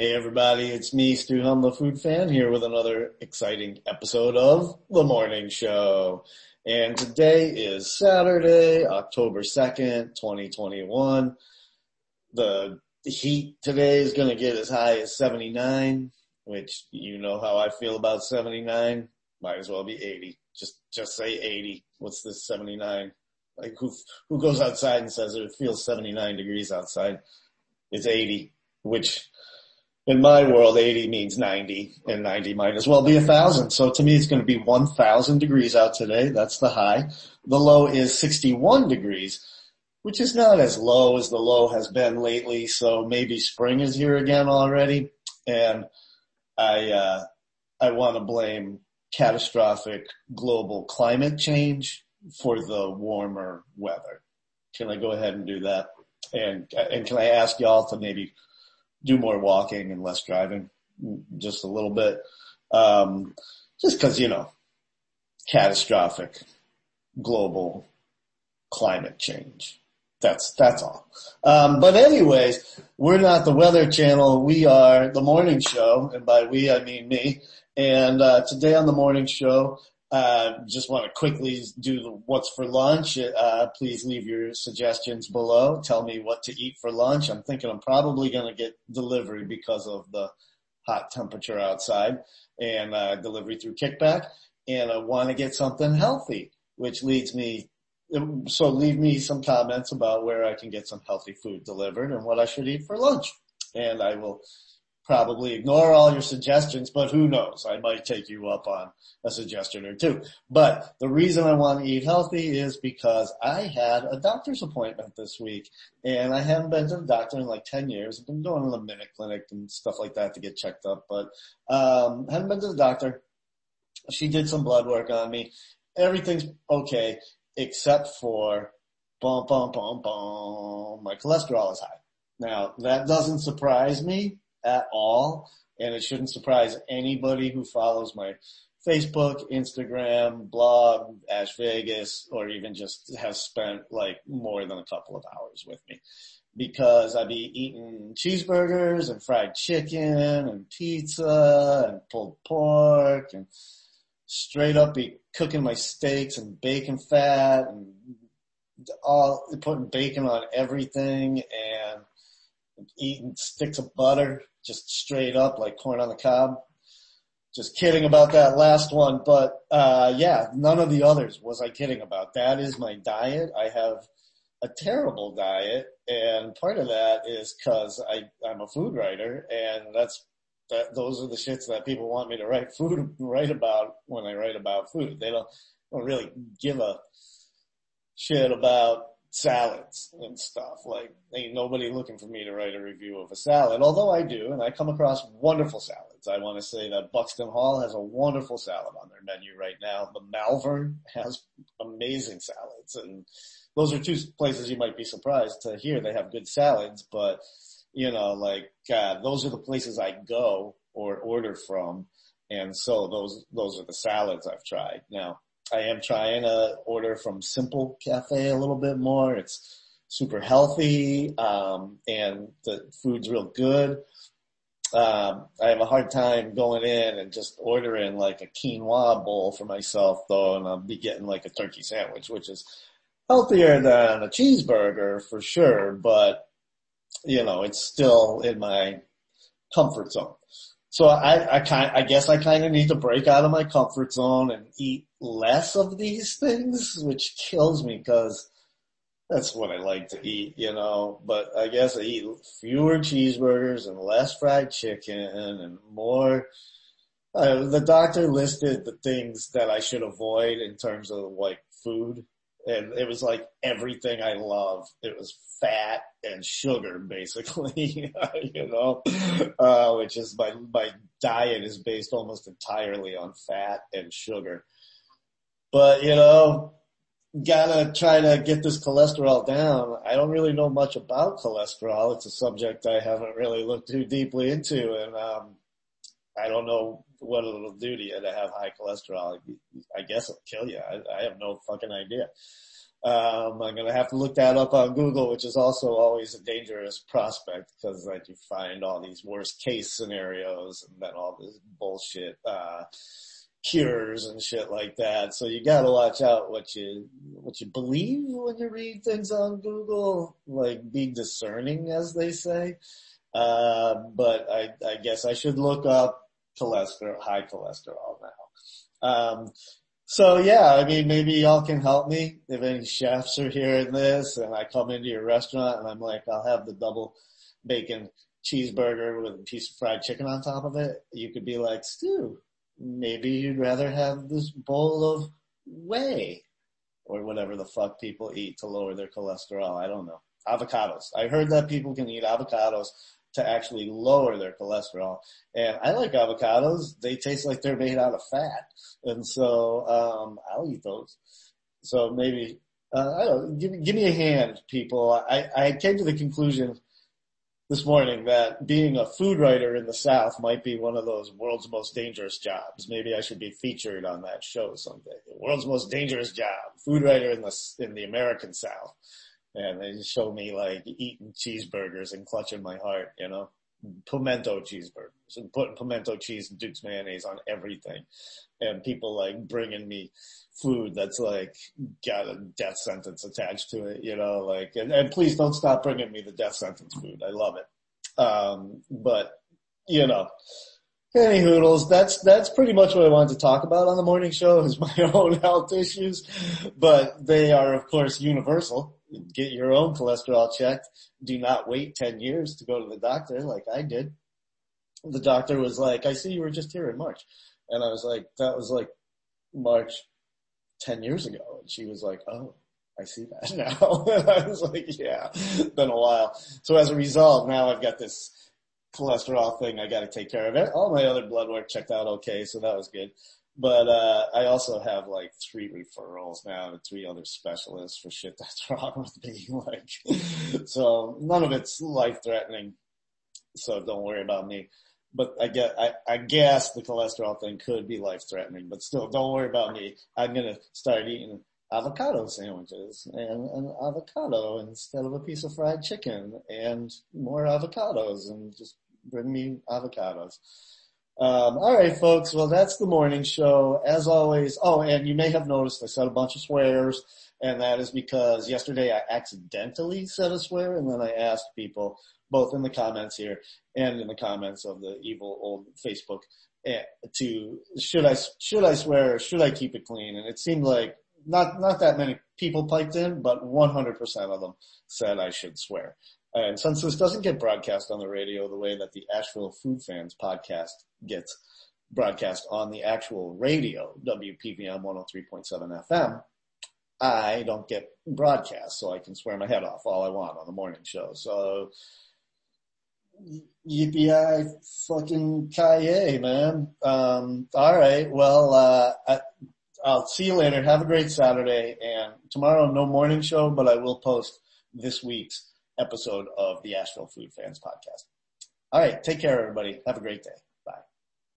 Hey everybody, it's me, Stu Helm, the food fan, here with another exciting episode of The Morning Show. And today is Saturday, October 2nd, 2021. The heat today is gonna get as high as 79, which you know how I feel about 79. Might as well be 80. Just, just say 80. What's this 79? Like who, who goes outside and says it feels 79 degrees outside? It's 80, which in my world, 80 means 90 and 90 might as well be a thousand. So to me, it's going to be 1000 degrees out today. That's the high. The low is 61 degrees, which is not as low as the low has been lately. So maybe spring is here again already. And I, uh, I want to blame catastrophic global climate change for the warmer weather. Can I go ahead and do that? And, and can I ask y'all to maybe do more walking and less driving just a little bit. Um, just cause, you know, catastrophic global climate change. That's, that's all. Um, but anyways, we're not the weather channel. We are the morning show. And by we, I mean me. And, uh, today on the morning show, uh, just want to quickly do what's for lunch. Uh, please leave your suggestions below. Tell me what to eat for lunch. I'm thinking I'm probably going to get delivery because of the hot temperature outside and uh, delivery through kickback. And I want to get something healthy, which leads me, so leave me some comments about where I can get some healthy food delivered and what I should eat for lunch. And I will probably ignore all your suggestions, but who knows? I might take you up on a suggestion or two. But the reason I want to eat healthy is because I had a doctor's appointment this week and I haven't been to the doctor in like 10 years. I've been going to the minute clinic and stuff like that to get checked up, but, um, haven't been to the doctor. She did some blood work on me. Everything's okay except for bum, bum, bum, bum. My cholesterol is high. Now that doesn't surprise me at all. And it shouldn't surprise anybody who follows my Facebook, Instagram, blog, Ash Vegas, or even just has spent like more than a couple of hours with me because I'd be eating cheeseburgers and fried chicken and pizza and pulled pork and straight up be cooking my steaks and bacon fat and all putting bacon on everything and eating sticks of butter just straight up like corn on the cob. Just kidding about that last one, but uh yeah, none of the others was I kidding about. That is my diet. I have a terrible diet and part of that is cause I, I'm a food writer and that's that those are the shits that people want me to write food write about when I write about food. They don't don't really give a shit about salads and stuff. Like ain't nobody looking for me to write a review of a salad, although I do, and I come across wonderful salads. I want to say that Buxton Hall has a wonderful salad on their menu right now. The Malvern has amazing salads and those are two places you might be surprised to hear they have good salads, but you know, like, God, those are the places I go or order from. And so those, those are the salads I've tried. Now, I am trying to order from Simple Cafe a little bit more. It's super healthy, um, and the food's real good. Um, I have a hard time going in and just ordering like a quinoa bowl for myself though, and I'll be getting like a turkey sandwich, which is healthier than a cheeseburger for sure, but you know, it's still in my comfort zone. So I, I kind, I guess I kind of need to break out of my comfort zone and eat less of these things, which kills me because that's what I like to eat, you know, but I guess I eat fewer cheeseburgers and less fried chicken and more, uh, the doctor listed the things that I should avoid in terms of like food and it was like everything I love. It was fat and sugar basically, you know, uh, which is my, my diet is based almost entirely on fat and sugar. But you know, gotta try to get this cholesterol down. I don't really know much about cholesterol. It's a subject I haven't really looked too deeply into and, um, I don't know what it'll do to you to have high cholesterol. I guess it'll kill you. I, I have no fucking idea. Um, I'm gonna have to look that up on Google, which is also always a dangerous prospect because like you find all these worst case scenarios and then all this bullshit, uh, cures and shit like that. So you gotta watch out what you, what you believe when you read things on Google, like be discerning as they say. Uh, but I, I guess I should look up cholesterol, high cholesterol now. Um, so yeah, I mean, maybe y'all can help me if any chefs are hearing this and I come into your restaurant and I'm like, I'll have the double bacon cheeseburger with a piece of fried chicken on top of it. You could be like, Stu, maybe you'd rather have this bowl of whey or whatever the fuck people eat to lower their cholesterol. I don't know. Avocados. I heard that people can eat avocados to actually lower their cholesterol. And I like avocados. They taste like they're made out of fat. And so, um, I'll eat those. So maybe, uh, I don't give, give me a hand, people. I, I came to the conclusion this morning that being a food writer in the South might be one of those world's most dangerous jobs. Maybe I should be featured on that show someday. The world's most dangerous job, food writer in the, in the American South and they show me like eating cheeseburgers and clutching my heart, you know, pimento cheeseburgers and putting pimento cheese and Duke's mayonnaise on everything. And people like bringing me food that's like got a death sentence attached to it, you know, like, and, and please don't stop bringing me the death sentence food. I love it. Um, but you know, any hoodles, that's, that's pretty much what I wanted to talk about on the morning show is my own health issues, but they are of course universal get your own cholesterol checked. Do not wait 10 years to go to the doctor like I did. The doctor was like, I see you were just here in March. And I was like, that was like March 10 years ago. And she was like, oh, I see that now. I was like, yeah, it's been a while. So as a result, now I've got this cholesterol thing I gotta take care of it. All my other blood work checked out okay, so that was good. But uh, I also have like three referrals now to three other specialists for shit that's wrong with me. Like, so none of it's life threatening. So don't worry about me. But I get, I, I guess the cholesterol thing could be life threatening, but still don't worry about me. I'm gonna start eating avocado sandwiches and an avocado instead of a piece of fried chicken and more avocados and just bring me avocados. Um, all right, folks. Well, that's the morning show. As always. Oh, and you may have noticed I said a bunch of swears, and that is because yesterday I accidentally said a swear, and then I asked people, both in the comments here and in the comments of the evil old Facebook, eh, to should I should I swear or should I keep it clean? And it seemed like not not that many people piped in, but 100% of them said I should swear. And since this doesn't get broadcast on the radio the way that the Asheville Food Fans podcast gets broadcast on the actual radio, WPVM 103.7 FM, I don't get broadcast, so I can swear my head off all I want on the morning show. So, yippee fucking kaye, man. Um, alright, well, uh, I, I'll see you later. Have a great Saturday and tomorrow no morning show, but I will post this week's episode of the Asheville Food Fans podcast. All right. Take care, everybody. Have a great day.